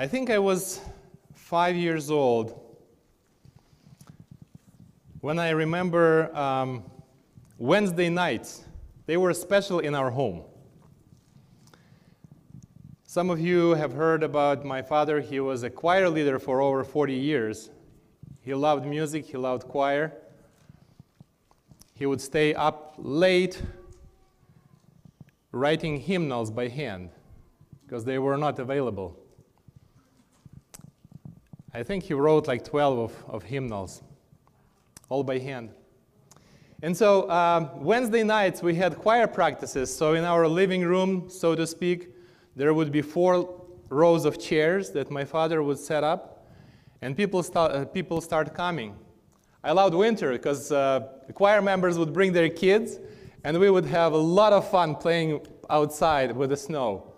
I think I was five years old when I remember um, Wednesday nights. They were special in our home. Some of you have heard about my father. He was a choir leader for over 40 years. He loved music, he loved choir. He would stay up late writing hymnals by hand because they were not available. I think he wrote like 12 of, of hymnals, all by hand. And so uh, Wednesday nights we had choir practices. So in our living room, so to speak, there would be four rows of chairs that my father would set up, and people start, uh, people start coming. I loved winter because uh, choir members would bring their kids, and we would have a lot of fun playing outside with the snow.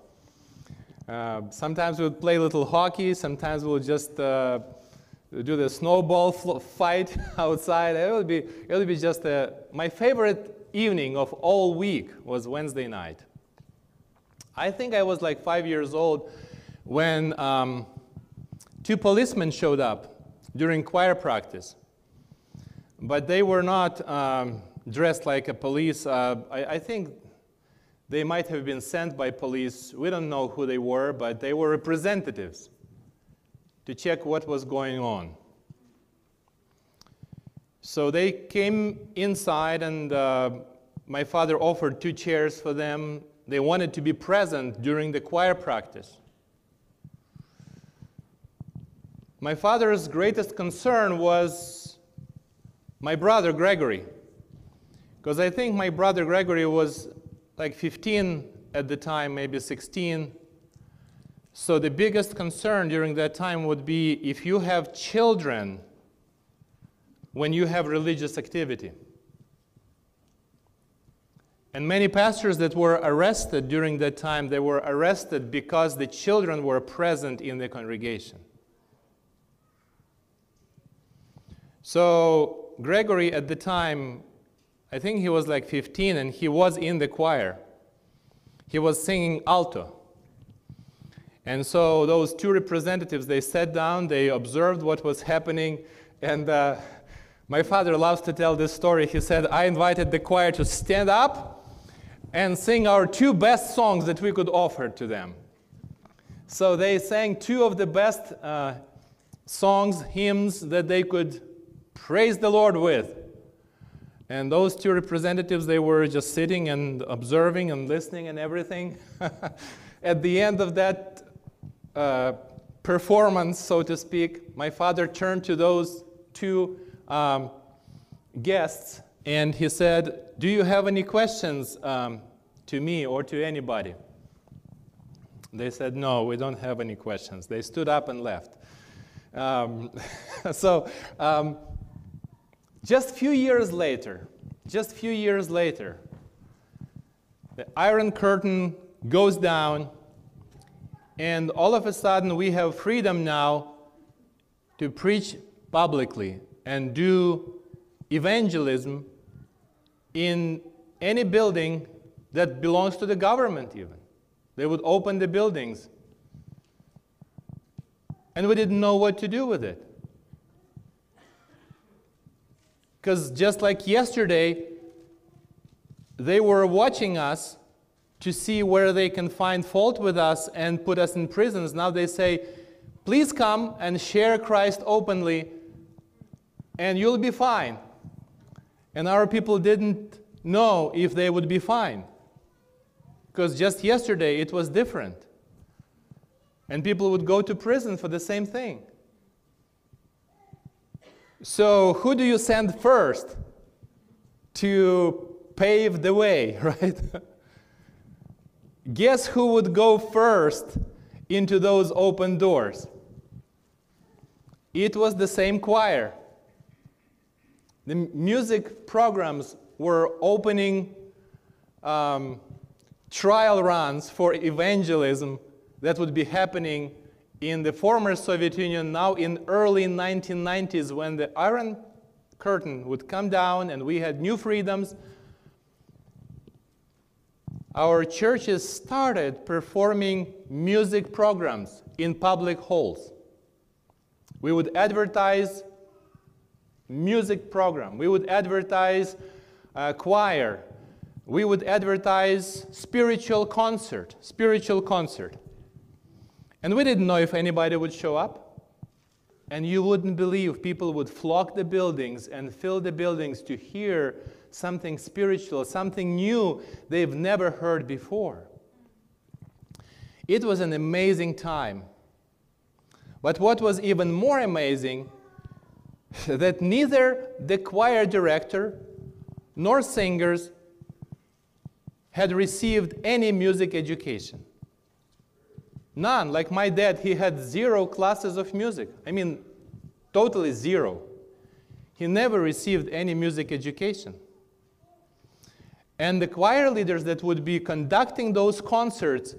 Uh, sometimes we would play a little hockey, sometimes we would just uh, do the snowball fight outside. It would be, it would be just a, my favorite evening of all week was Wednesday night. I think I was like five years old when um, two policemen showed up during choir practice. But they were not um, dressed like a police. Uh, I, I, think they might have been sent by police. We don't know who they were, but they were representatives to check what was going on. So they came inside, and uh, my father offered two chairs for them they wanted to be present during the choir practice. My father's greatest concern was my brother Gregory, because I think my brother Gregory was like 15 at the time, maybe 16. So the biggest concern during that time would be if you have children when you have religious activity. And many pastors that were arrested during that time, they were arrested because the children were present in the congregation. So Gregory at the time, I think he was like 15 and he was in the choir. He was singing alto. And so those two representatives, they sat down, they observed what was happening, and uh, my father loves to tell this story. He said, I invited the choir to stand up and sing our two best songs that we could offer to them. So they sang two of the best uh, songs, hymns that they could praise the Lord with. And those two representatives, they were just sitting and observing and listening and everything. At the end of that uh, performance, so to speak, my father turned to those two um, guests and he said, Do you have any questions um, to me or to anybody? They said, No, we don't have any questions. They stood up and left. Um, so, um, just few years later, just few years later, the Iron Curtain goes down, and all of a sudden we have freedom now to preach publicly and do evangelism in any building that belongs to the government even. They would open the buildings. And we didn't know what to do with it. Because just like yesterday, they were watching us to see where they can find fault with us and put us in prisons. Now they say, please come and share Christ openly, and you'll be fine. And our people didn't know if they would be fine. Because just yesterday it was different. And people would go to prison for the same thing. So, who do you send first to pave the way, right? Guess who would go first into those open doors? It was the same choir. The music programs were opening um, trial runs for evangelism that would be happening in the former Soviet Union now in early 1990s when the Iron Curtain would come down and we had new freedoms. our churches started performing music programs in public halls. We would advertise music program. We would advertise uh, choir. We would advertise spiritual concert, spiritual concert. And we didn't know if anybody would show up. And you wouldn't believe people would flock the buildings and fill the buildings to hear something spiritual, something new they've never heard before. It was an amazing time. But what was even more amazing that neither the choir director nor singers had received any music education. None. Like my dad, he had zero classes of music. I mean, totally zero. He never received any music education. And the choir leaders that would be conducting those concerts,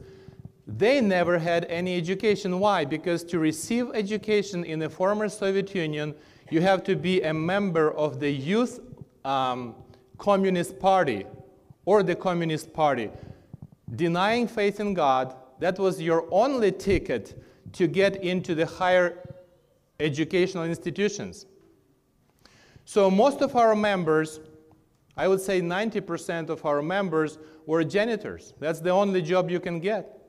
they never had any education. Why? Because to receive education in the former Soviet Union, you have to be a member of the Youth um, Communist Party or the Communist Party. Denying faith in God, that was your only ticket to get into the higher educational institutions. So most of our members, I would say 90% of our members were janitors. That's the only job you can get.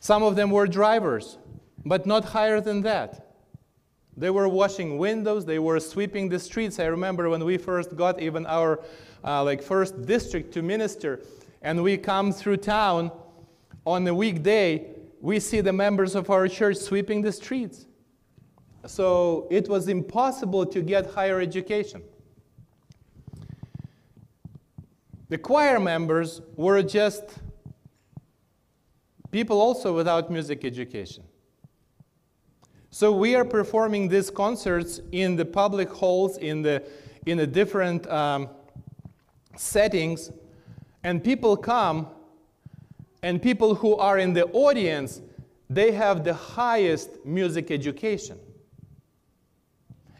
Some of them were drivers, but not higher than that. They were washing windows, they were sweeping the streets. I remember when we first got even our uh, like first district to minister, and we come through town on a weekday, we see the members of our church sweeping the streets. So it was impossible to get higher education. The choir members were just people also without music education. So we are performing these concerts in the public halls, in the, in the different um, settings, and people come and people who are in the audience, they have the highest music education.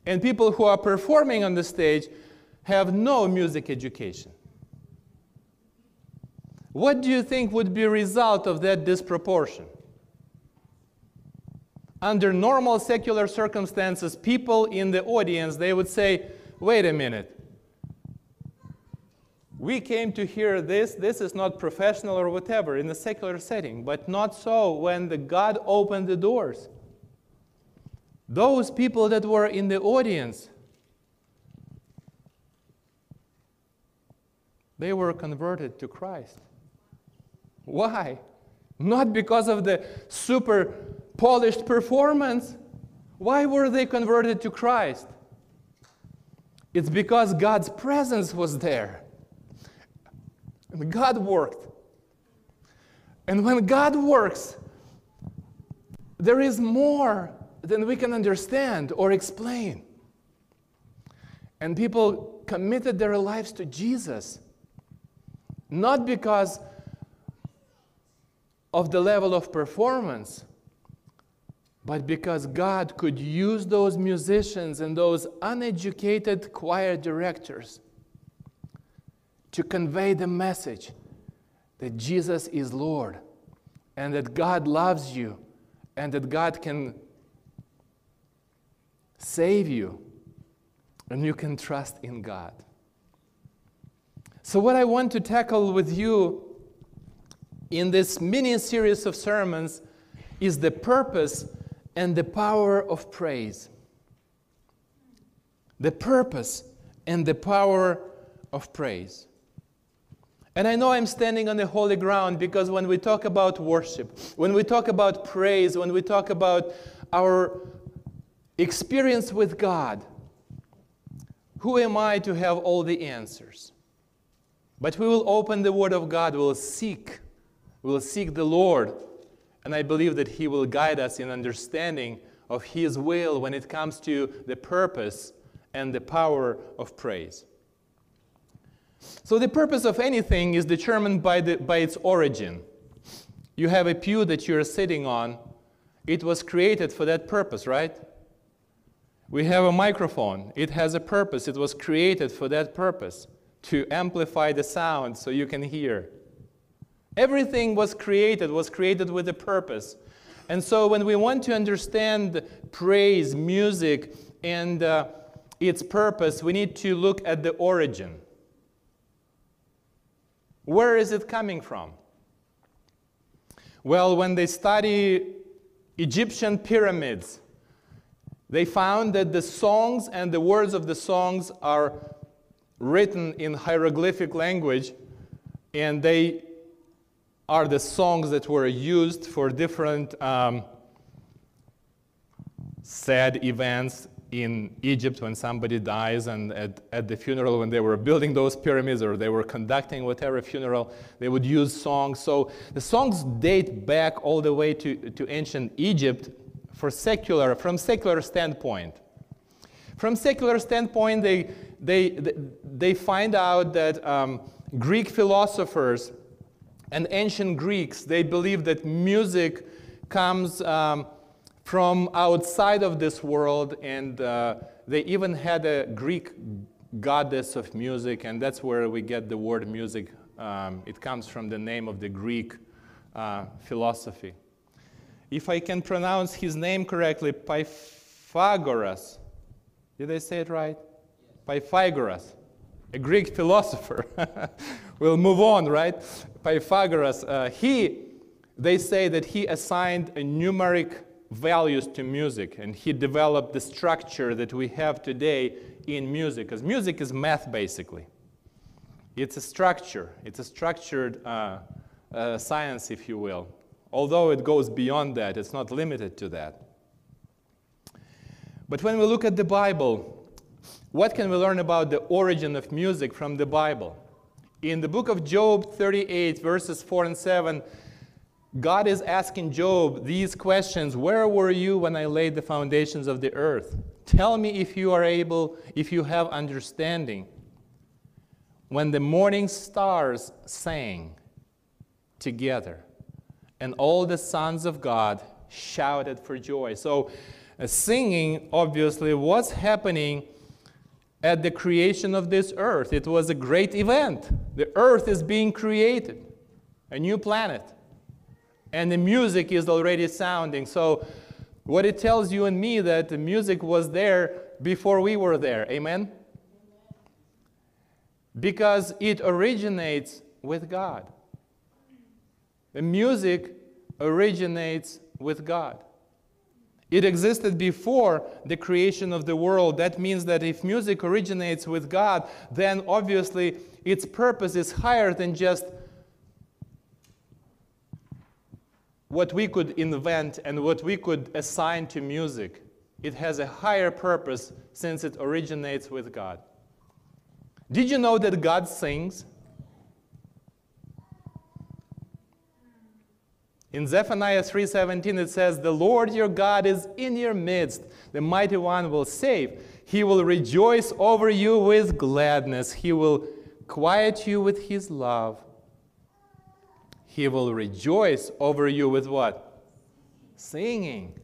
And people who are performing on the stage have no music education. What do you think would be result of that disproportion? Under normal secular circumstances, people in the audience, they would say, wait a minute, we came to hear this, this is not professional or whatever in a secular setting, but not so when the God opened the doors. Those people that were in the audience, they were converted to Christ. Why? Not because of the super polished performance. Why were they converted to Christ? It's because God's presence was there. And God worked. And when God works, there is more than we can understand or explain. And people committed their lives to Jesus, not because of the level of performance, but because God could use those musicians and those uneducated choir directors to convey the message that Jesus is Lord and that God loves you and that God can save you and you can trust in God. So, what I want to tackle with you in this mini series of sermons is the purpose and the power of praise. The purpose and the power of praise. And I know I'm standing on the holy ground because when we talk about worship, when we talk about praise, when we talk about our experience with God, who am I to have all the answers? But we will open the Word of God, we will seek, we will seek the Lord, and I believe that He will guide us in understanding of His will when it comes to the purpose and the power of praise. So the purpose of anything is determined by, the, by its origin. You have a pew that you're sitting on. It was created for that purpose, right? We have a microphone. It has a purpose. It was created for that purpose to amplify the sound so you can hear. Everything was created, was created with a purpose. And so when we want to understand praise, music, and uh, its purpose, we need to look at the origin. Where is it coming from? Well, when they study Egyptian pyramids, they found that the songs and the words of the songs are written in hieroglyphic language, and they are the songs that were used for different um, sad events in Egypt when somebody dies, and at, at the funeral, when they were building those pyramids or they were conducting whatever funeral, they would use songs. So the songs date back all the way to, to ancient Egypt for secular, from secular standpoint. From secular standpoint, they, they, they find out that um, Greek philosophers and ancient Greeks, they believed that music comes um, from outside of this world, and uh, they even had a Greek goddess of music, and that's where we get the word music. Um, it comes from the name of the Greek uh, philosophy. If I can pronounce his name correctly, Pythagoras. Did I say it right? Pythagoras, a Greek philosopher. we'll move on, right? Pythagoras, uh, he, they say that he assigned a numeric values to music and he developed the structure that we have today in music because music is math basically. It's a structure. It's a structured uh, uh, science if you will. Although it goes beyond that it's not limited to that. But when we look at the bible what can we learn about the origin of music from the bible? In the book of job 38 verses 4 and 7 God is asking Job these questions Where were you when I laid the foundations of the earth? Tell me if you are able, if you have understanding. When the morning stars sang together, and all the sons of God shouted for joy. So, uh, singing obviously was happening at the creation of this earth. It was a great event. The earth is being created, a new planet and the music is already sounding. So, what it tells you and me that the music was there before we were there. Amen? Because it originates with God. The music originates with God. It existed before the creation of the world. That means that if music originates with God, then obviously its purpose is higher than just what we could invent and what we could assign to music. It has a higher purpose since it originates with God. Did you know that God sings? In Zephaniah 3:17 it says, "The Lord your God is in your midst; the mighty one will save. He will rejoice over you with gladness. He will quiet you with his love. He will rejoice over you with what? Singing.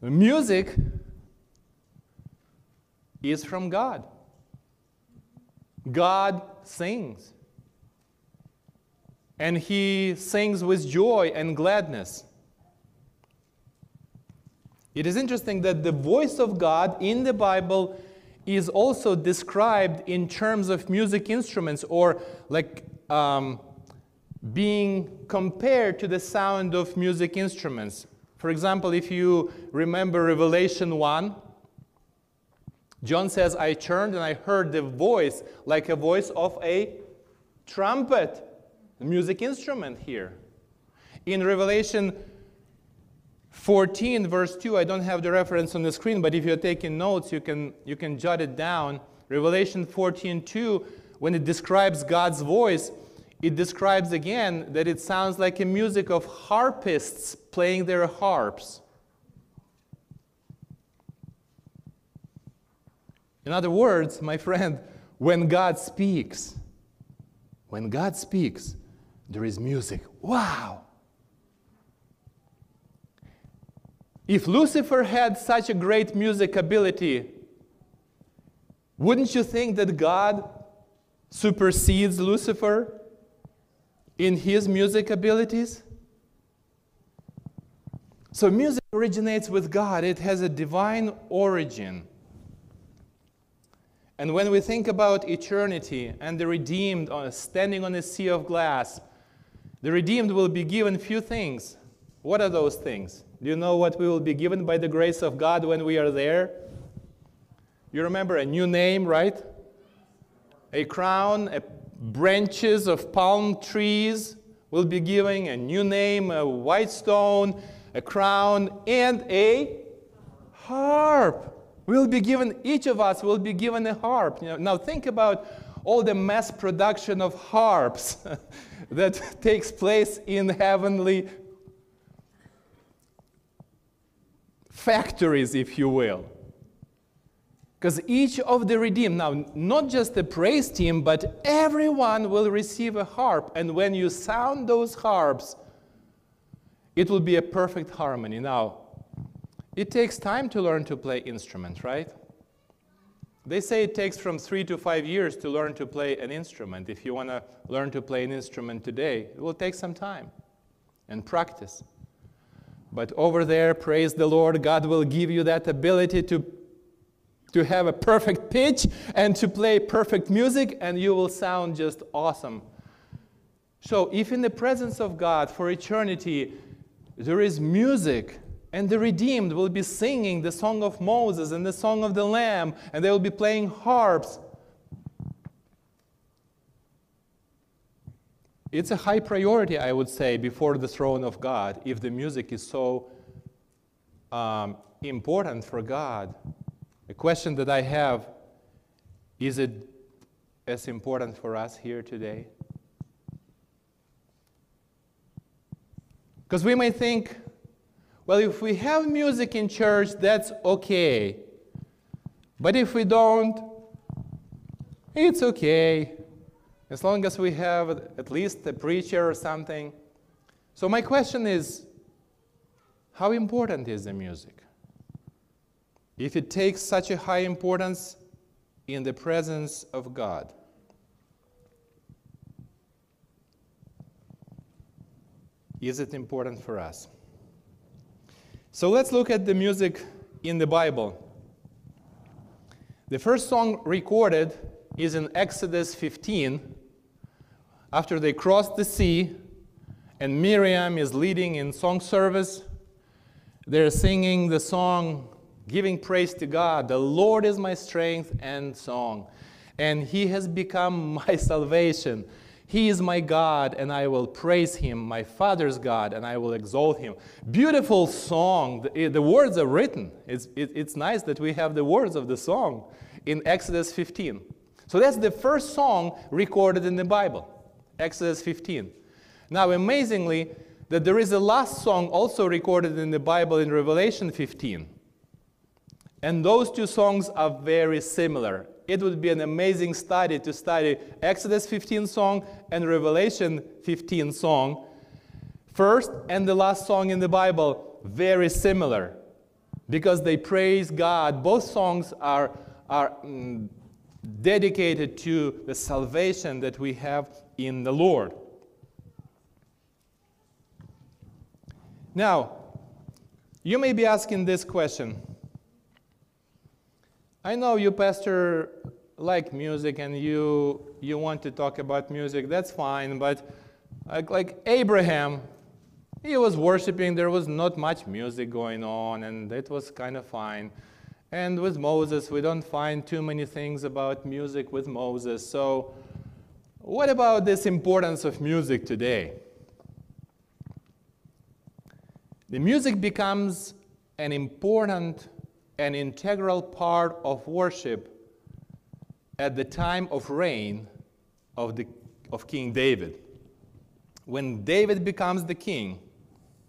Music is from God. God sings. And he sings with joy and gladness. It is interesting that the voice of God in the Bible is also described in terms of music instruments or like um, being compared to the sound of music instruments. For example, if you remember Revelation 1, John says, I turned and I heard the voice like a voice of a trumpet, the music instrument here. In Revelation 14, verse 2, I don't have the reference on the screen, but if you're taking notes, you can, you can jot it down. Revelation 14, 2, when it describes God's voice, it describes again that it sounds like a music of harpists playing their harps. In other words, my friend, when God speaks, when God speaks, there is music. Wow! If Lucifer had such a great music ability, Wouldn't you think that God supersedes Lucifer in his music abilities? So, music originates with God, it has a divine origin. And when we think about eternity and the redeemed uh, standing on a sea of glass, the redeemed will be given few things. What are those things? Do you know what we will be given by the grace of God when we are there? You remember a new name, right? A crown, a branches of palm trees will be given a new name, a white stone, a crown, and a harp. We'll be given, each of us will be given a harp. You know, now think about all the mass production of harps that takes place in heavenly factories, if you will. Because each of the redeemed, now not just the praise team, but everyone will receive a harp. And when you sound those harps, it will be a perfect harmony. Now, it takes time to learn to play instrument, right? They say it takes from three to five years to learn to play an instrument. If you want to learn to play an instrument today, it will take some time and practice. But over there, praise the Lord, God will give you that ability to to have a perfect pitch and to play perfect music, and you will sound just awesome. So, if in the presence of God for eternity there is music, and the redeemed will be singing the song of Moses and the song of the Lamb, and they will be playing harps. It's a high priority, I would say, before the throne of God if the music is so um, important for God. The question that I have is it as important for us here today? Because we may think, well, if we have music in church, that's okay. But if we don't, it's okay. As long as we have at least a preacher or something. So, my question is how important is the music? If it takes such a high importance in the presence of God. Is it important for us? So let's look at the music in the Bible. The first song recorded is in Exodus 15, after they crossed the sea, and Miriam is leading in song service. They're singing the song giving praise to God. The Lord is my strength and song, and He has become my salvation. He is my God, and I will praise Him, my Father's God, and I will exalt Him. Beautiful song. The, the words are written. It's, it, it's nice that we have the words of the song in Exodus 15. So that's the first song recorded in the Bible, Exodus 15. Now, amazingly, that there is a last song also recorded in the Bible in Revelation 15. And those two songs are very similar. It would be an amazing study to study Exodus 15 song and Revelation 15 song. First and the last song in the Bible, very similar because they praise God. Both songs are, are mm, dedicated to the salvation that we have in the Lord. Now, you may be asking this question I know you, Pastor, like music and you, you want to talk about music. That's fine. But like, like Abraham, he was worshiping. There was not much music going on, and it was kind of fine. And with Moses, we don't find too many things about music with Moses. So, what about this importance of music today? The music becomes an important an integral part of worship at the time of reign of, the, of King David. When David becomes the king,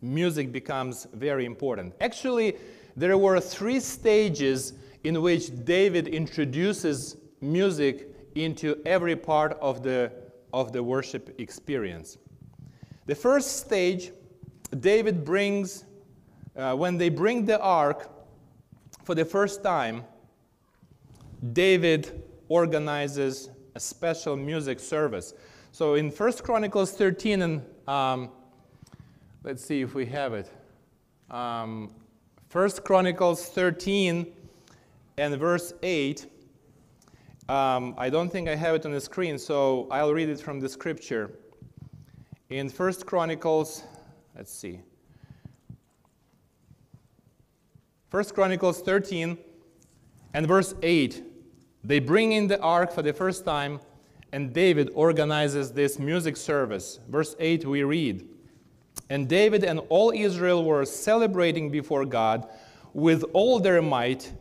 music becomes very important. Actually, there were three stages in which David introduces music into every part of the, of the worship experience. The first stage, David brings, uh, when they bring the ark for the first time, David organizes a special music service. So in 1 Chronicles 13 and um, let's see if we have it. Um, 1 Chronicles 13 and verse 8. Um, I don't think I have it on the screen, so I'll read it from the scripture. In 1 Chronicles, let's see. 1 Chronicles 13 and verse 8. They bring in the ark for the first time, and David organizes this music service. Verse 8 we read And David and all Israel were celebrating before God with all their might,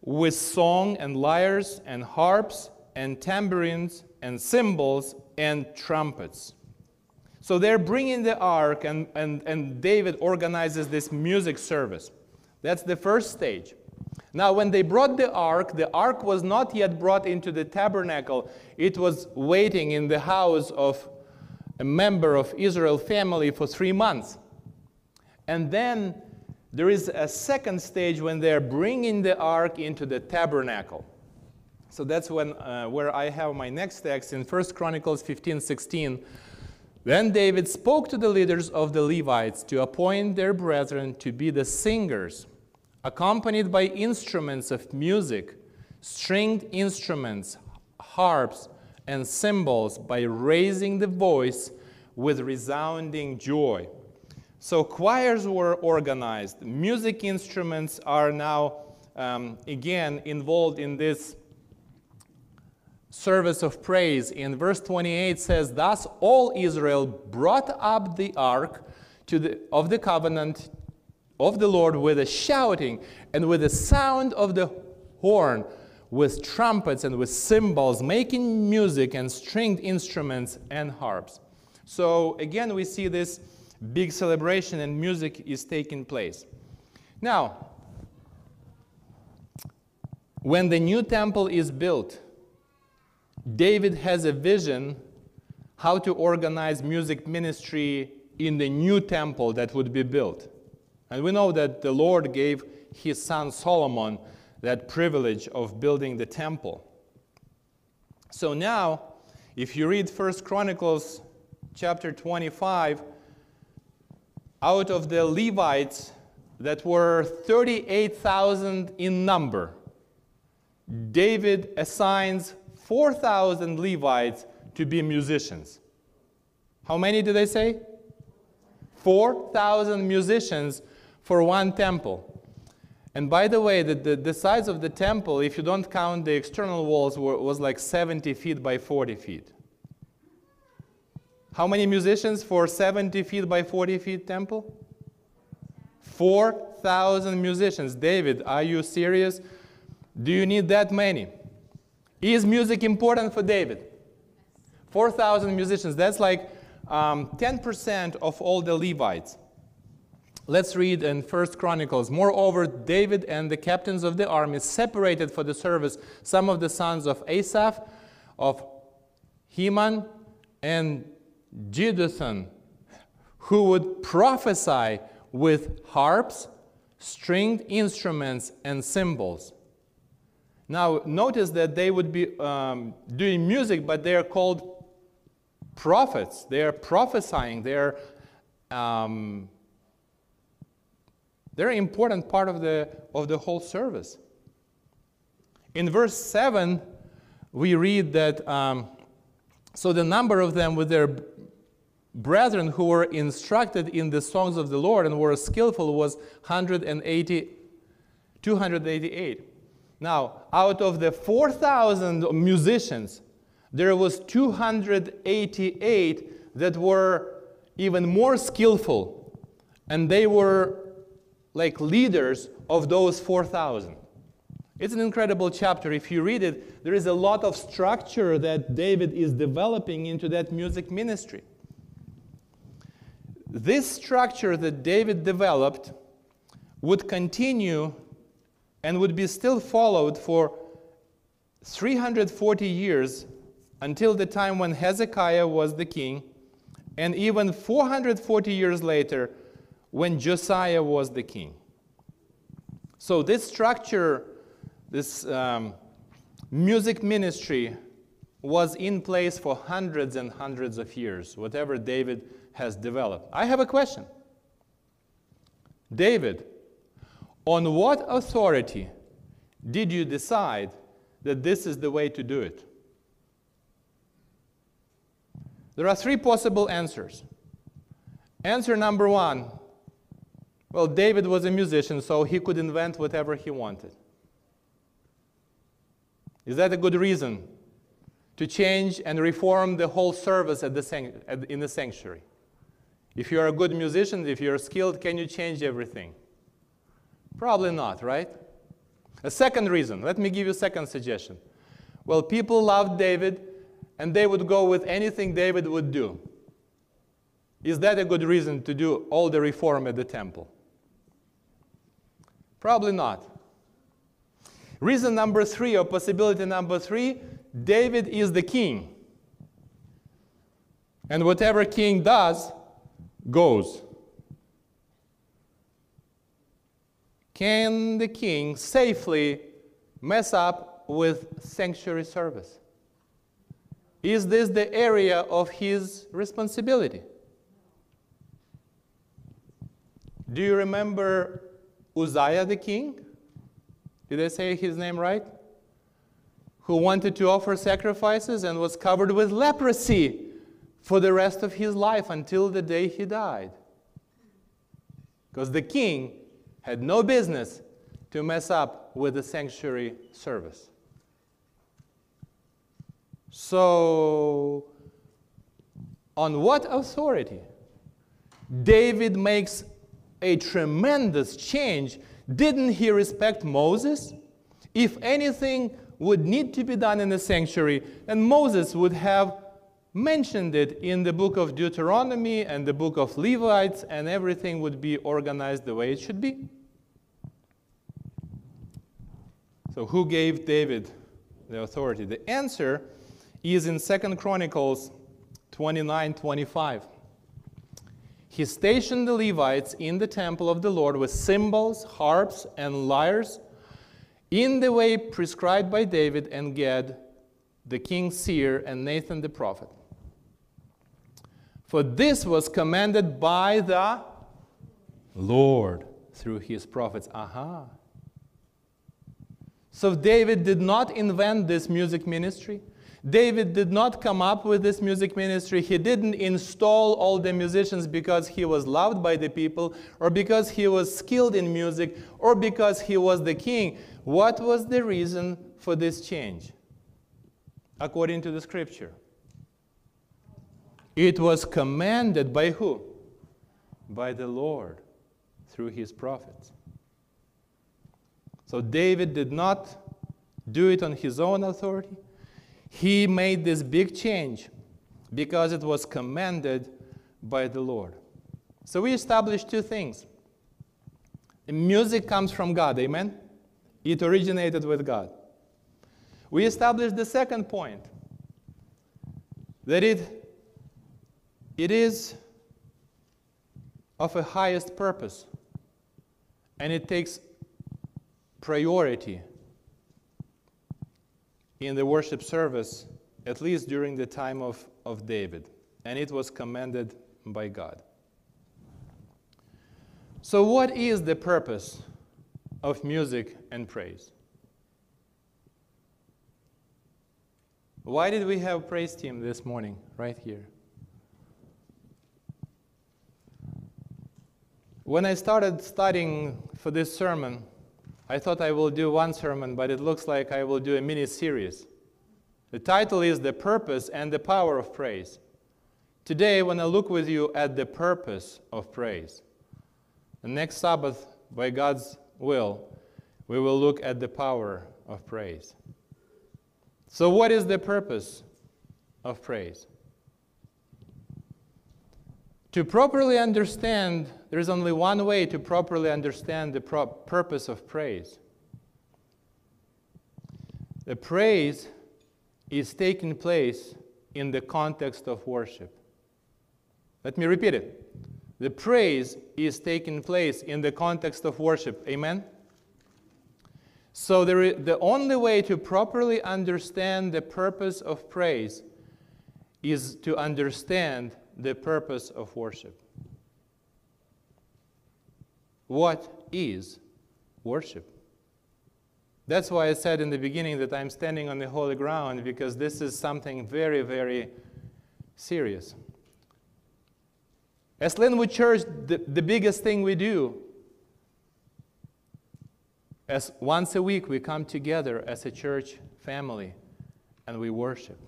with song and lyres and harps and tambourines and cymbals and trumpets. So they're bringing the ark, and, and, and David organizes this music service. That's the first stage. Now, when they brought the ark, the ark was not yet brought into the tabernacle. It was waiting in the house of a member of Israel family for three months. And then there is a second stage when they're bringing the ark into the tabernacle. So that's when, uh, where I have my next text in 1 Chronicles 15 16. Then David spoke to the leaders of the Levites to appoint their brethren to be the singers, accompanied by instruments of music, stringed instruments, harps, and cymbals, by raising the voice with resounding joy. So choirs were organized. Music instruments are now um, again involved in this service of praise. In verse 28 says, Thus all Israel brought up the ark the, of the covenant of the Lord with a shouting and with the sound of the horn, with trumpets and with cymbals, making music and stringed instruments and harps. So again, we see this big celebration and music is taking place. Now, when the new temple is built, David has a vision how to organize music ministry in the new temple that would be built. And we know that the Lord gave his son Solomon that privilege of building the temple. So now, if you read 1 Chronicles chapter 25, out of the Levites that were 38,000 in number, David assigns 4,000 Levites to be musicians. How many do they say? 4,000 musicians for one temple. And by the way, the, the, the, size of the temple, if you don't count the external walls, were, was like 70 feet by 40 feet. How many musicians for 70 feet by 40 feet temple? 4,000 musicians. David, are you serious? Do you need that many? Is music important for David? 4,000 musicians. That's like um, 10% of all the Levites. Let's read in First Chronicles. Moreover, David and the captains of the army separated for the service some of the sons of Asaph, of Heman, and Jeduthun, who would prophesy with harps, stringed instruments, and cymbals. Now, notice that they would be um, doing music, but they are called prophets. They are prophesying. They are um, they're an important part of the, of the whole service. In verse 7, we read that that so the number of them with their brethren who were instructed in the songs of the Lord and were skillful was 180, 288. Now, out of the 4,000 musicians, there was 288 that were even more skillful, and they were like leaders of those 4,000. It's an incredible chapter. If you read it, there is a lot of structure that David is developing into that music ministry. This structure that David developed would continue and would be still followed for 340 years until the time when Hezekiah was the king, and even 440 years later when Josiah was the king. So, this structure, this um, music ministry was in place for hundreds and hundreds of years, whatever David has developed. I have a question. David, on what authority did you decide that this is the way to do it? There are three possible answers. Answer number one well, David was a musician, so he could invent whatever he wanted. Is that a good reason to change and reform the whole service at the at, in the sanctuary? If you're a good musician, if you're skilled, can you change everything? Probably not, right? A second reason, let me give you a second suggestion. Well, people loved David, and they would go with anything David would do. Is that a good reason to do all the reform at the temple? Probably not. Reason number three, or possibility number three David is the king. And whatever king does, goes. Can the king safely mess up with sanctuary service? Is this the area of his responsibility? Do you remember Uzziah the king? Did I say his name right? Who wanted to offer sacrifices and was covered with leprosy for the rest of his life until the day he died. Because the king had no business to mess up with the sanctuary service. So, on what authority David makes a tremendous change. Didn't he respect Moses? If anything would need to be done in the sanctuary, then Moses would have mentioned it in the book of Deuteronomy and the book of Levites, and everything would be organized the way it should be. So, who gave David the authority? The answer is in Second Chronicles 29 25. He stationed the Levites in the temple of the Lord with cymbals, harps, and lyres in the way prescribed by David and Gad, the king's seer, and Nathan the prophet. For this was commanded by the Lord through his prophets. Aha. So David did not invent this music ministry. David did not come up with this music ministry. He didn't install all the musicians because he was loved by the people or because he was skilled in music or because he was the king. What was the reason for this change? According to the scripture, it was commanded by who? By the Lord through his prophets. So David did not do it on his own authority. He made this big change because it was commanded by the Lord. So we established two things. Music comes from God, amen? It originated with God. We established the second point that it, it is of a highest purpose and it takes priority in the worship service, at least during the time of, of David, and it was commanded by God. So, what is the purpose of music and praise? Why did we have praise team this morning, right here? When I started studying for this sermon, I thought I will do one sermon, but it looks like I will do a mini series. The title is The Purpose and the Power of Praise. Today, I want to look with you at the purpose of praise. The next Sabbath, by God's will, we will look at the power of praise. So, what is the purpose of praise? To properly understand, there is only one way to properly understand the pro- purpose of praise. The praise is taking place in the context of worship. Let me repeat it. The praise is taking place in the context of worship. Amen? So there the only way to properly understand the purpose of praise is to understand the purpose of worship. What is worship? That's why I said in the beginning that I'm standing on the holy ground because this is something very, very serious. As Linwood Church, the, the biggest thing we do as once a week we come together as a church family and we worship.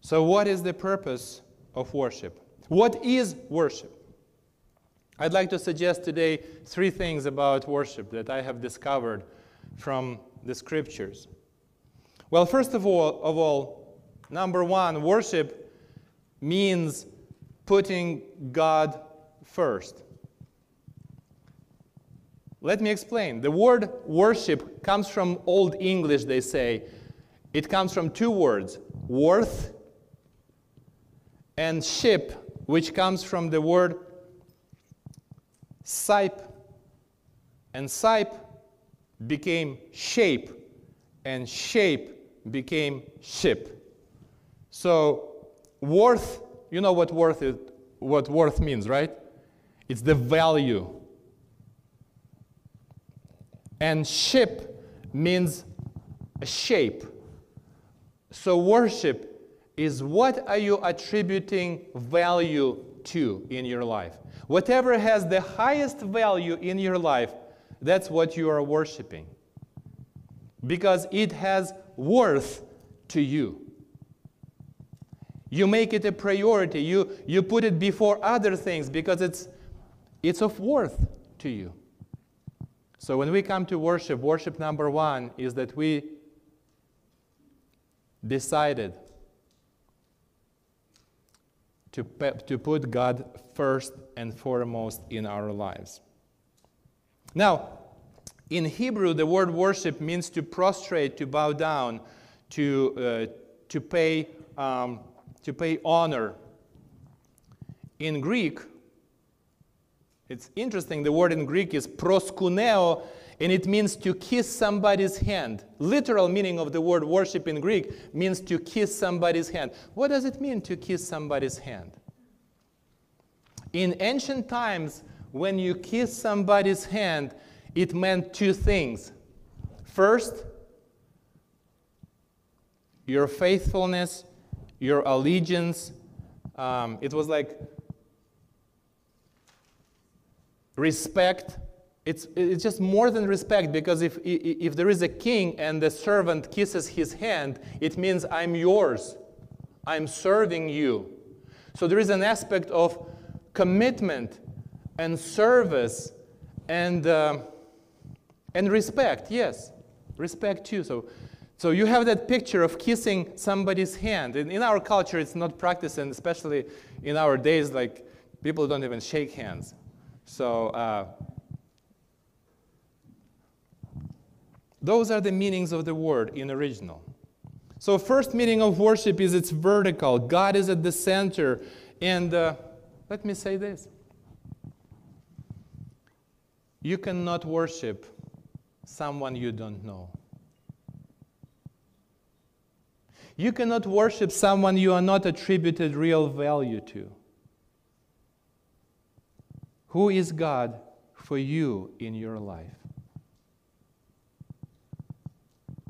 So, what is the purpose of worship? What is worship? I'd like to suggest today three things about worship that I have discovered from the scriptures. Well, first of all, of all, number one, worship means putting God first. Let me explain. The word worship comes from Old English, they say. It comes from two words, worth and ship, which comes from the word Sipe. And sipe became shape, and shape became ship. So worth, you know what worth is, what worth means, right? It's the value. And ship means a shape. So worship is what are you attributing value to in your life? Whatever has the highest value in your life, that's what you are worshiping. Because it has worth to you. You make it a priority. You, you put it before other things because it's, it's of worth to you. So when we come to worship, worship number one is that we decided to, to put God first and foremost in our lives. Now, in Hebrew, the word worship means to prostrate, to bow down, to, uh, to, pay, um, to pay honor. In Greek, it's interesting, the word in Greek is proskuneo, and it means to kiss somebody's hand. Literal meaning of the word worship in Greek means to kiss somebody's hand. What does it mean to kiss somebody's hand? In ancient times, when you kiss somebody's hand, it meant two things. First, your faithfulness, your allegiance. Um, it was like respect it's, it's just more than respect because if, if there is a king and the servant kisses his hand, it means I'm yours. I'm serving you. So there is an aspect of commitment and service and, uh, and respect, yes, respect too. So, so you have that picture of kissing somebody's hand. In, in our culture, it's not practiced, and especially in our days, like people don't even shake hands. So uh, Those are the meanings of the word in original. So first meaning of worship is it's vertical. God is at the center. And uh, let me say this. You cannot worship someone you don't know. You cannot worship someone you are not attributed real value to. Who is God for you in your life?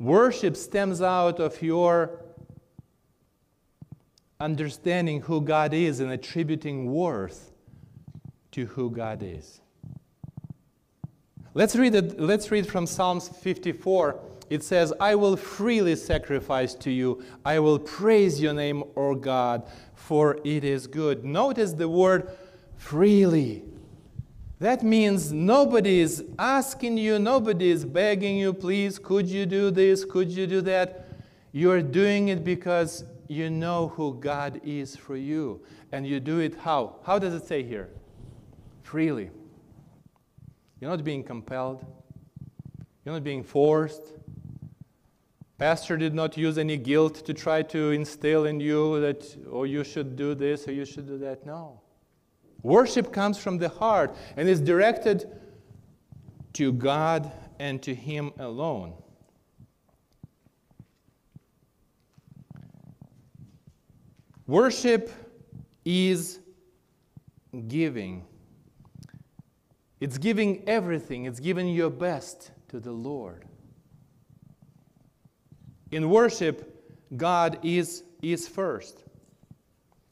Worship stems out of your understanding who God is and attributing worth to who God is. Let's read, it, let's read from Psalms 54. It says, I will freely sacrifice to you. I will praise your name, O God, for it is good. Notice the word freely. That means nobody is asking you, nobody is begging you, please, could you do this, could you do that? You're doing it because you know who God is for you. And you do it how? How does it say here? Freely. You're not being compelled, you're not being forced. Pastor did not use any guilt to try to instill in you that, oh, you should do this or you should do that. No. Worship comes from the heart and is directed to God and to Him alone. Worship is giving. It's giving everything, it's giving your best to the Lord. In worship, God is, is first.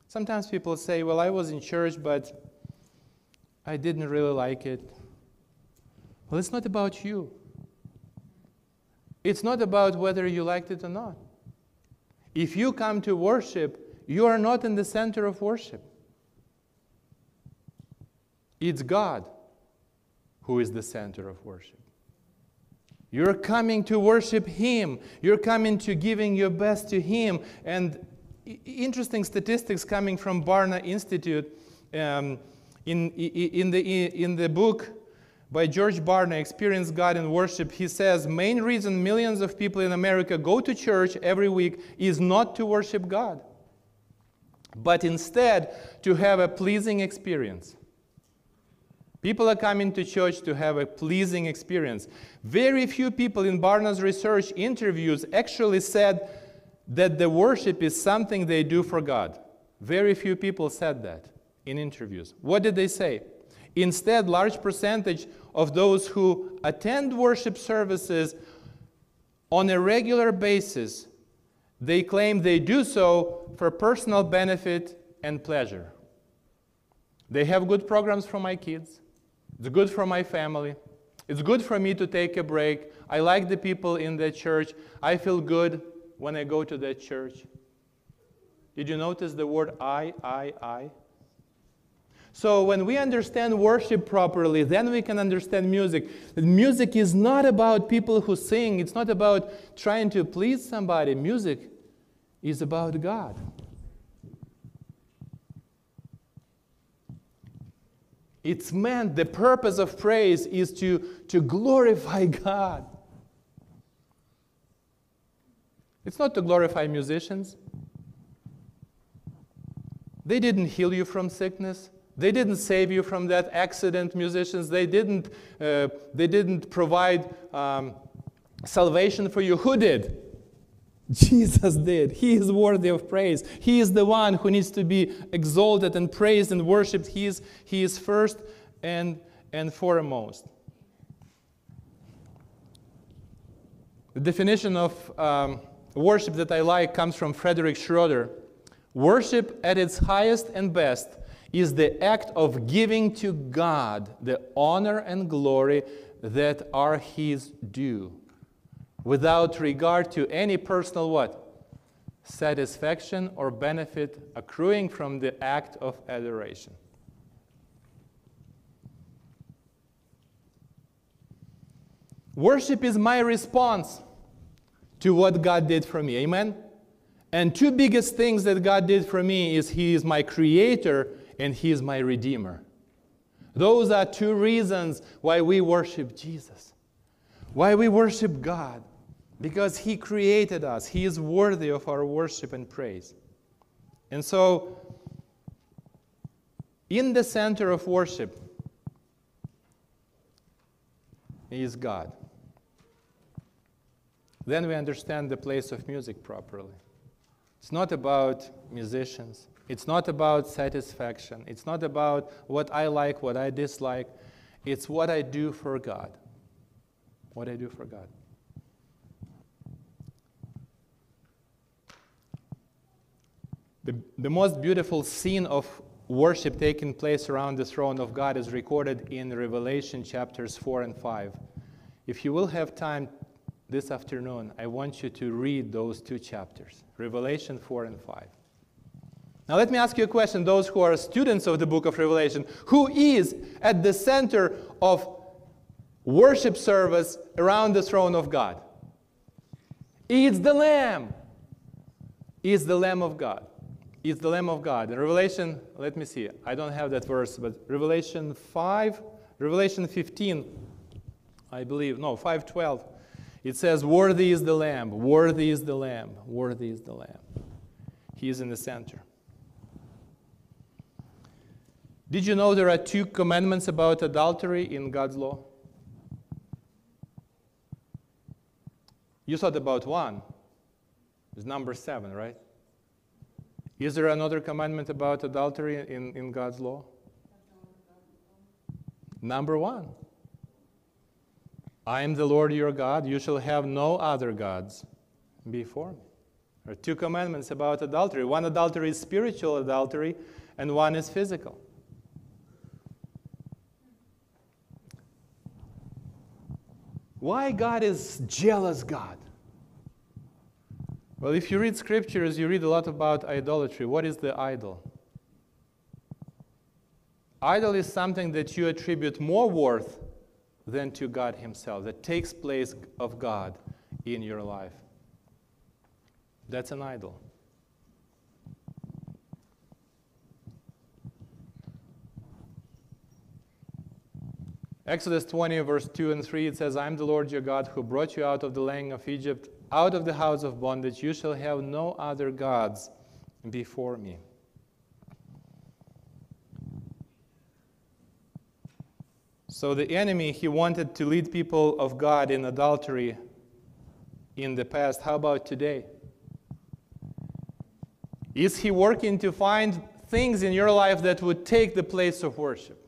Sometimes people say, Well, I was in church, but I didn't really like it. Well, it's not about you. It's not about whether you liked it or not. If you come to worship, you are not in the center of worship. It's God who is the center of worship. You're coming to worship Him. You're coming to giving your best to Him. And interesting statistics coming from Barna Institute um, in, in, the, in the book by George Barna, Experience God in Worship, he says, main reason millions of people in America go to church every week is not to worship God, but instead to have a pleasing experience. People are coming to church to have a pleasing experience. Very few people in Barna's research interviews actually said that the worship is something they do for God. Very few people said that in interviews. What did they say? Instead, large percentage of those who attend worship services on a regular basis, they claim they do so for personal benefit and pleasure. They have good programs for my kids. It's good for my family. It's good for me to take a break. I like the people in the church. I feel good when I go to that church. Did you notice the word I, I, I? So when we understand worship properly, then we can understand music. Music is not about people who sing, it's not about trying to please somebody. Music is about God. It's meant, the purpose of praise is to, to glorify God. It's not to glorify musicians. They didn't heal you from sickness. They didn't save you from that accident, musicians. They didn't, uh, they didn't provide um, salvation for you. Who did? Jesus did. He is worthy of praise. He is the one who needs to be exalted and praised and worshiped. He is, he is first and, and foremost. The definition of um, worship that I like comes from Frederick Schroeder. Worship at its highest and best is the act of giving to God the honor and glory that are His due, without regard to any personal what? Satisfaction or benefit accruing from the act of adoration. Worship is my response to what God did for me. Amen? And two biggest things that God did for me is He is my creator and He is my Redeemer. Those are two reasons why we worship Jesus, why we worship God, because He created us. He is worthy of our worship and praise. And so, in the center of worship is God. Then we understand the place of music properly. It's not about musicians. It's not about satisfaction. It's not about what I like, what I dislike. It's what I do for God. What I do for God. The, the most beautiful scene of worship taking place around the throne of God is recorded in Revelation chapters 4 and 5. If you will have time this afternoon, I want you to read those two chapters Revelation 4 and 5. Now, let me ask you a question, those who are students of the book of Revelation. Who is at the center of worship service around the throne of God? It's the Lamb. It's the Lamb of God. It's the Lamb of God. In Revelation, let me see, I don't have that verse, but Revelation 5, Revelation 15, I believe, no, 512, it says, Worthy is the Lamb, worthy is the Lamb, worthy is the Lamb. He is in the center. Did you know there are two commandments about adultery in God's law? You thought about one. It's number seven, right? Is there another commandment about adultery in, in God's law? Number one. I am the Lord your God. You shall have no other gods before me. There are two commandments about adultery. One adultery is spiritual adultery, and one is physical. Why God is jealous God? Well, if you read scriptures, you read a lot about idolatry. What is the idol? Idol is something that you attribute more worth than to God Himself, that takes place of God in your life. That's an idol. Exodus 20, verse 2 and 3, it says, I am the Lord your God who brought you out of the land of Egypt, out of the house of bondage. You shall have no other gods before me. So the enemy, he wanted to lead people of God in adultery in the past. How about today? Is he working to find things in your life that would take the place of worship?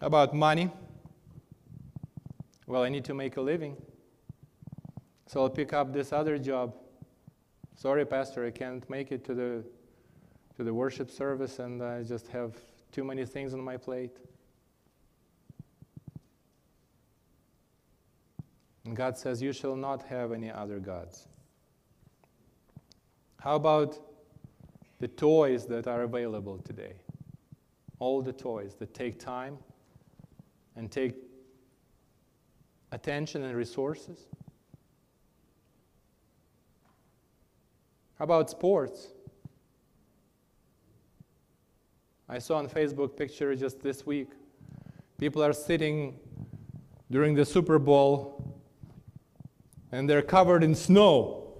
about money? Well, I need to make a living. So I'll pick up this other job. Sorry, Pastor, I can't make it to the, to the worship service and I just have too many things on my plate. And God says, You shall not have any other gods. How about the toys that are available today? All the toys that take time and take attention and resources? How about sports? I saw on Facebook picture just this week. People are sitting during the Super Bowl and they're covered in snow.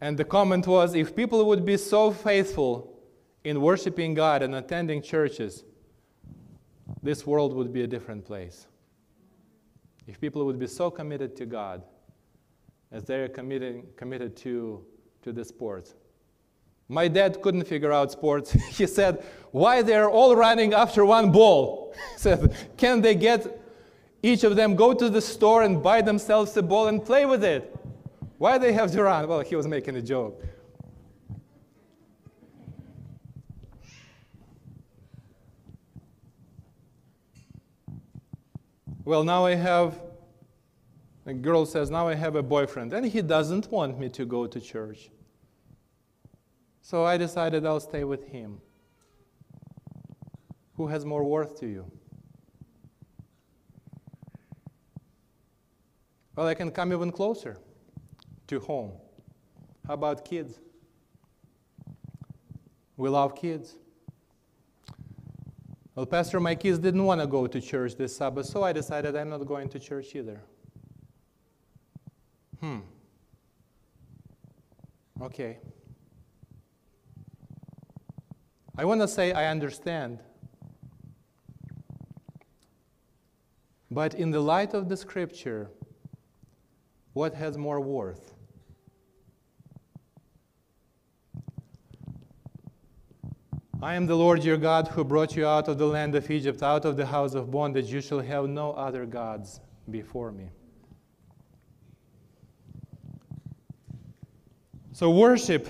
And the comment was if people would be so faithful in worshiping God and attending churches, this world would be a different place. If people would be so committed to God as they're committed, committed to, to the sport. My dad couldn't figure out sports. he said, Why they're all running after one ball? he said, Can they get each of them go to the store and buy themselves a ball and play with it? Why they have to run? Well, he was making a joke. Well, now I have, a girl says, now I have a boyfriend, and he doesn't want me to go to church. So I decided I'll stay with him. Who has more worth to you? Well, I can come even closer to home. How about kids? We love kids. Well, Pastor, my kids didn't want to go to church this Sabbath, so I decided I'm not going to church either. Hmm. Okay. I want to say I understand. But in the light of the scripture, what has more worth? I am the Lord your God who brought you out of the land of Egypt, out of the house of bondage. You shall have no other gods before me. So, worship,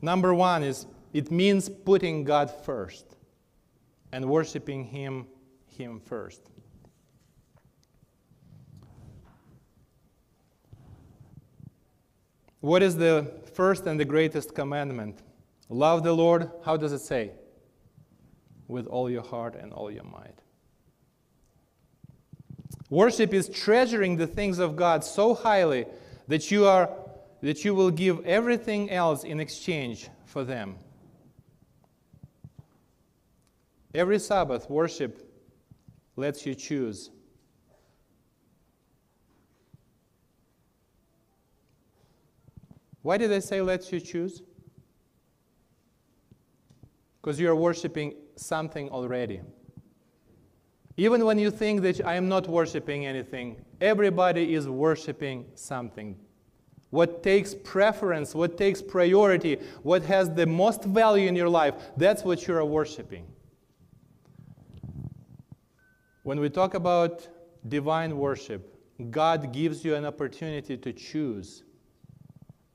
number one, is it means putting God first and worshiping Him, Him first. What is the first and the greatest commandment? Love the Lord, how does it say? With all your heart and all your might. Worship is treasuring the things of God so highly that you are that you will give everything else in exchange for them. Every Sabbath, worship lets you choose. Why did I say lets you choose? because you are worshiping something already. Even when you think that I am not worshiping anything, everybody is worshiping something. What takes preference, what takes priority, what has the most value in your life, that's what you are worshiping. When we talk about divine worship, God gives you an opportunity to choose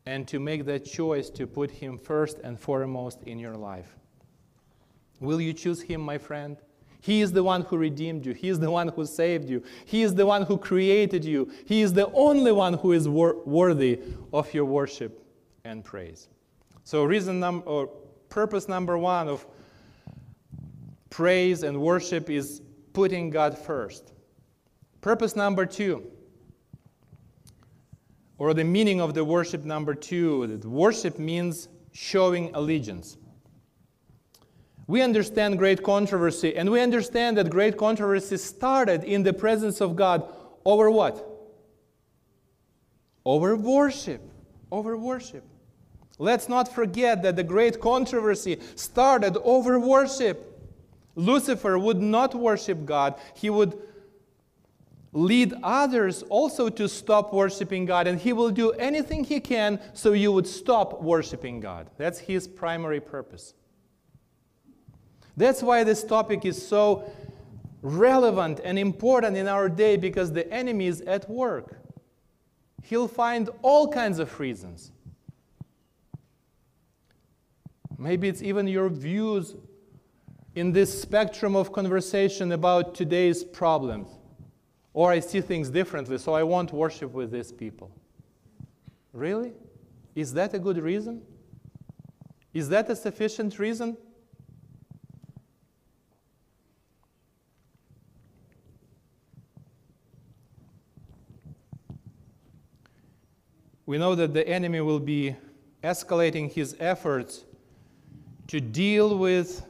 and to make that choice to put Him first and foremost in your life. Will you choose Him, my friend? He is the one who redeemed you. He is the one who saved you. He is the one who created you. He is the only one who is wor- worthy of your worship and praise. So, reason number or purpose number one of praise and worship is putting God first. Purpose number two, or the meaning of the worship number two, that worship means showing allegiance. We understand great controversy, and we understand that great controversy started in the presence of God over what? Over worship. Over worship. Let's not forget that the great controversy started over worship. Lucifer would not worship God, he would lead others also to stop worshiping God, and he will do anything he can so you would stop worshiping God. That's his primary purpose. That's why this topic is so relevant and important in our day because the enemy is at work. He'll find all kinds of reasons. Maybe it's even your views in this spectrum of conversation about today's problems. Or I see things differently, so I won't worship with these people. Really? Is that a good reason? Is that a sufficient reason? we know that the enemy will be escalating his efforts to deal with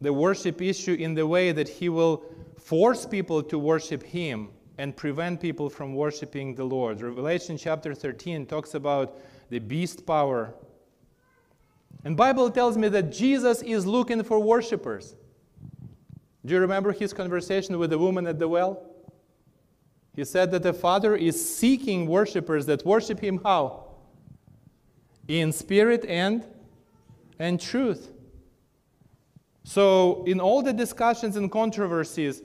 the worship issue in the way that he will force people to worship him and prevent people from worshiping the Lord. Revelation chapter 13 talks about the beast power. And Bible tells me that Jesus is looking for worshipers. Do you remember his conversation with the woman at the well? He said that the Father is seeking worshipers that worship Him how? In spirit and, and truth. So, in all the discussions and controversies,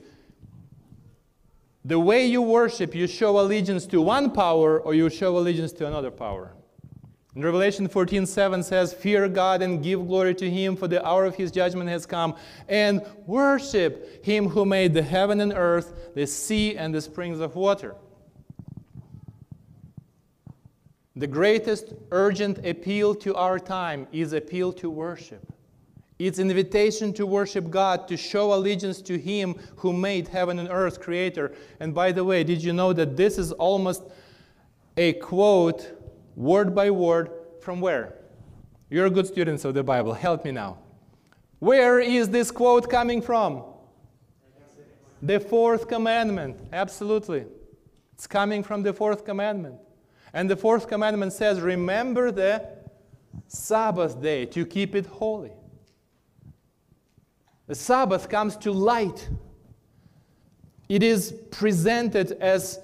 the way you worship, you show allegiance to one power or you show allegiance to another power. In Revelation 14 7 says, Fear God and give glory to Him, for the hour of His judgment has come, and worship Him who made the heaven and earth, the sea, and the springs of water. The greatest urgent appeal to our time is appeal to worship. It's invitation to worship God, to show allegiance to Him who made heaven and earth, Creator. And by the way, did you know that this is almost a quote word by word, from where? You're good students of the Bible. Help me now. Where is this quote coming from? The fourth commandment. Absolutely. It's coming from the fourth commandment. And the fourth commandment says, Remember the Sabbath day to keep it holy. The Sabbath comes to light. It is presented as,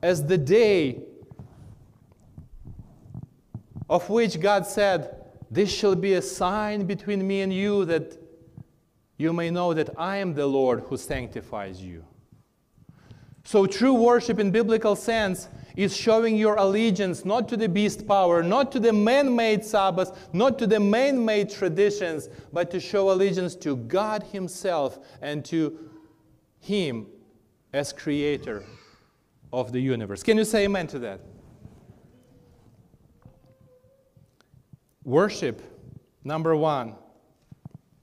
as the day of which God said, This shall be a sign between me and you that you may know that I am the Lord who sanctifies you. So, true worship in biblical sense is showing your allegiance not to the beast power, not to the man made Sabbath, not to the man made traditions, but to show allegiance to God Himself and to Him as creator of the universe. Can you say amen to that? Worship, number one,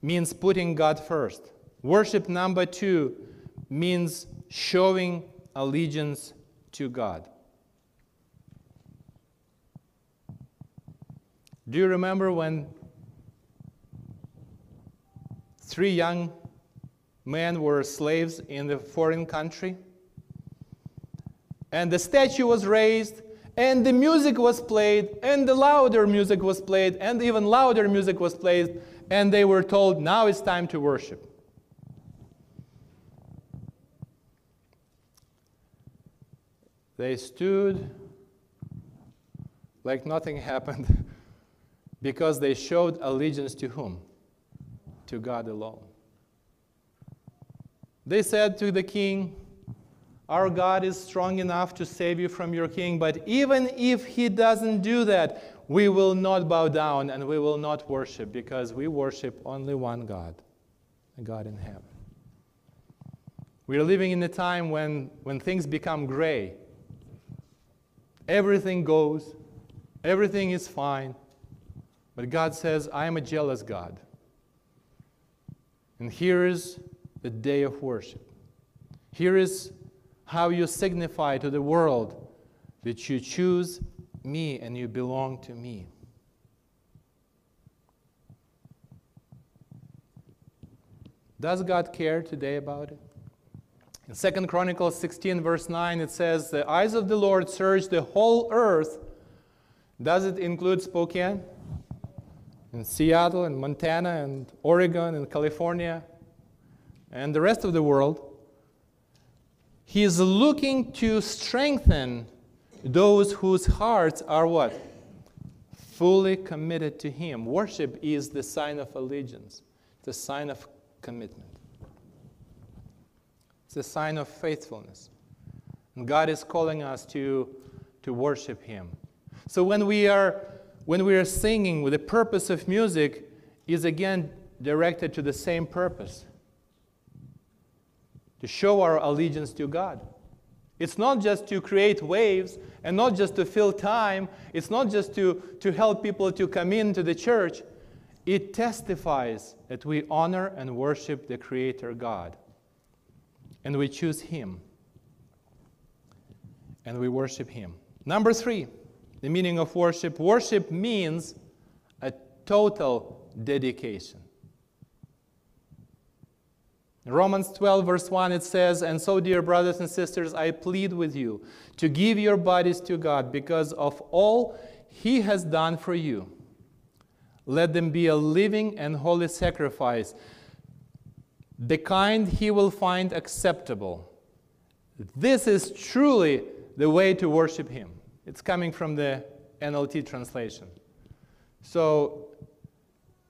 means putting God first. Worship, number two, means showing allegiance to God. Do you remember when three young men were slaves in a foreign country? And the statue was raised, and the music was played, and the louder music was played, and even louder music was played, and they were told, now it's time to worship. They stood like nothing happened because they showed allegiance to whom? To God alone. They said to the king, Our God is strong enough to save you from your king, but even if he doesn't do that, we will not bow down and we will not worship because we worship only one God, a God in heaven. We are living in a time when, when things become gray. Everything goes, everything is fine. But God says, I am a jealous God. And here is the day of worship. Here is how you signify to the world that you choose me and you belong to me. Does God care today about it? In 2 Chronicles 16, verse 9, it says, The eyes of the Lord search the whole earth. Does it include Spokane? In Seattle and Montana and Oregon and California and the rest of the world. He is looking to strengthen those whose hearts are what? Fully committed to Him. Worship is the sign of allegiance, the sign of commitment. It's a sign of faithfulness. And God is calling us to, to worship Him. So when we are when we are singing, with the purpose of music is again directed to the same purpose to show our allegiance to God. It's not just to create waves and not just to fill time, it's not just to, to help people to come into the church. It testifies that we honor and worship the Creator God and we choose Him. And we worship Him. Number three, the meaning of worship worship means a total dedication. In Romans 12, verse 1, it says, And so, dear brothers and sisters, I plead with you to give your bodies to God because of all He has done for you. Let them be a living and holy sacrifice the kind he will find acceptable. This is truly the way to worship him. It's coming from the NLT translation. So,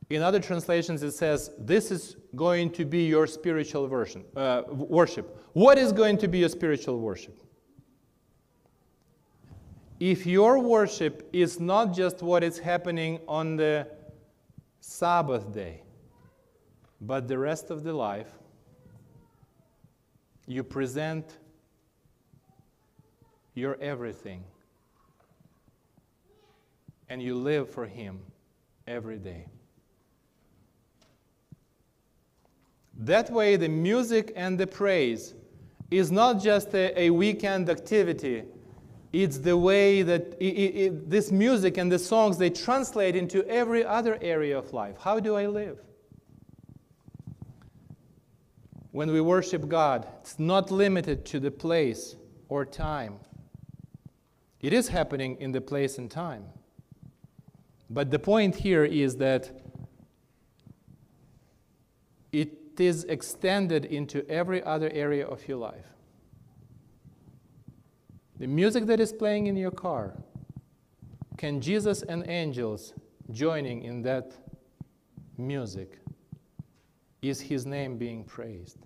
in other translations, it says, This is going to be your spiritual version, uh, worship. What is going to be your spiritual worship? If your worship is not just what is happening on the Sabbath day, but the rest of the life, you present your everything and you live for Him every day. That way, the music and the praise is not just a, a weekend activity. It's the way that it, it, this music and the songs they translate into every other area of life. How do I live? when we worship God, it's not limited to the place or time. It is happening in the place and time. But the point here is that it is extended into every other area of your life. The music that is playing in your car, can Jesus and angels joining in that music is his name being praised.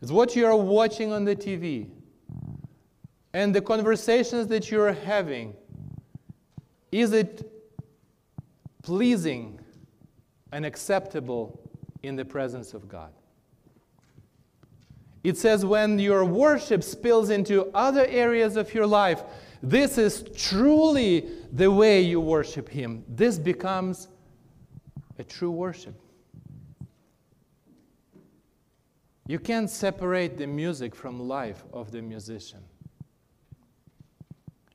It's what you are watching on the TV and the conversations that you are having. Is it pleasing and acceptable in the presence of God? It says when your worship spills into other areas of your life, this is truly the way you worship Him. This becomes a true worship. You can't separate the music from life of the musician.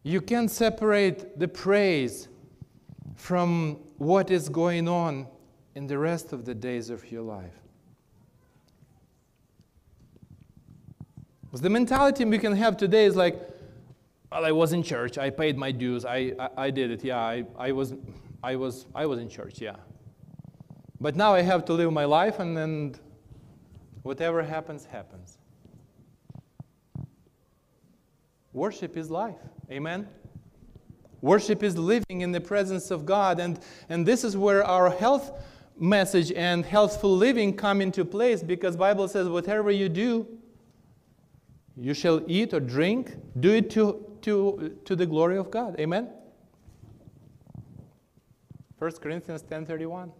You can't separate the praise from what is going on in the rest of the days of your life. The mentality we can have today is like, well, I was in church, I paid my dues, I, I, I did it, yeah, I, I, was, I, was, I was in church, yeah. But now I have to live my life, and then whatever happens, happens. Worship is life. Amen? Worship is living in the presence of God. And, and this is where our health message and healthful living come into place because Bible says whatever you do, you shall eat or drink, do it to, to, to the glory of God. Amen? 1 Corinthians 10.31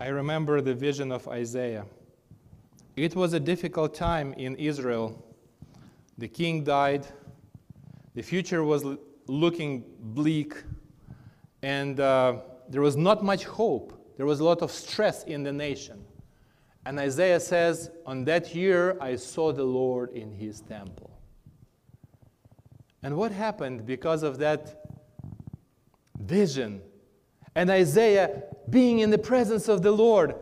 I remember the vision of Isaiah. It was a difficult time in Israel. The king died, the future was looking bleak, and uh, there was not much hope. There was a lot of stress in the nation. And Isaiah says, On that year I saw the Lord in his temple. And what happened because of that vision and Isaiah being in the presence of the Lord.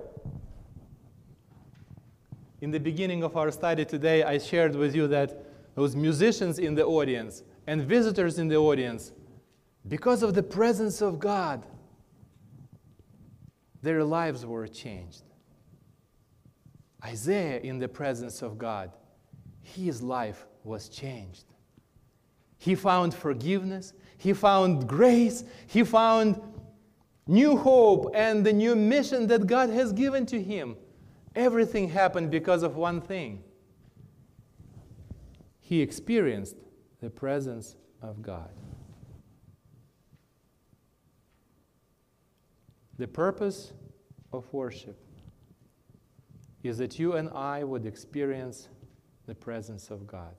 In the beginning of our study today, I shared with you that those musicians in the audience and visitors in the audience, because of the presence of God, their lives were changed. Isaiah, in the presence of God, his life was changed. He found forgiveness, he found grace, he found new hope and the new mission that God has given to him. Everything happened because of one thing. He experienced the presence of God. The purpose of worship is that you and I would experience the presence of God.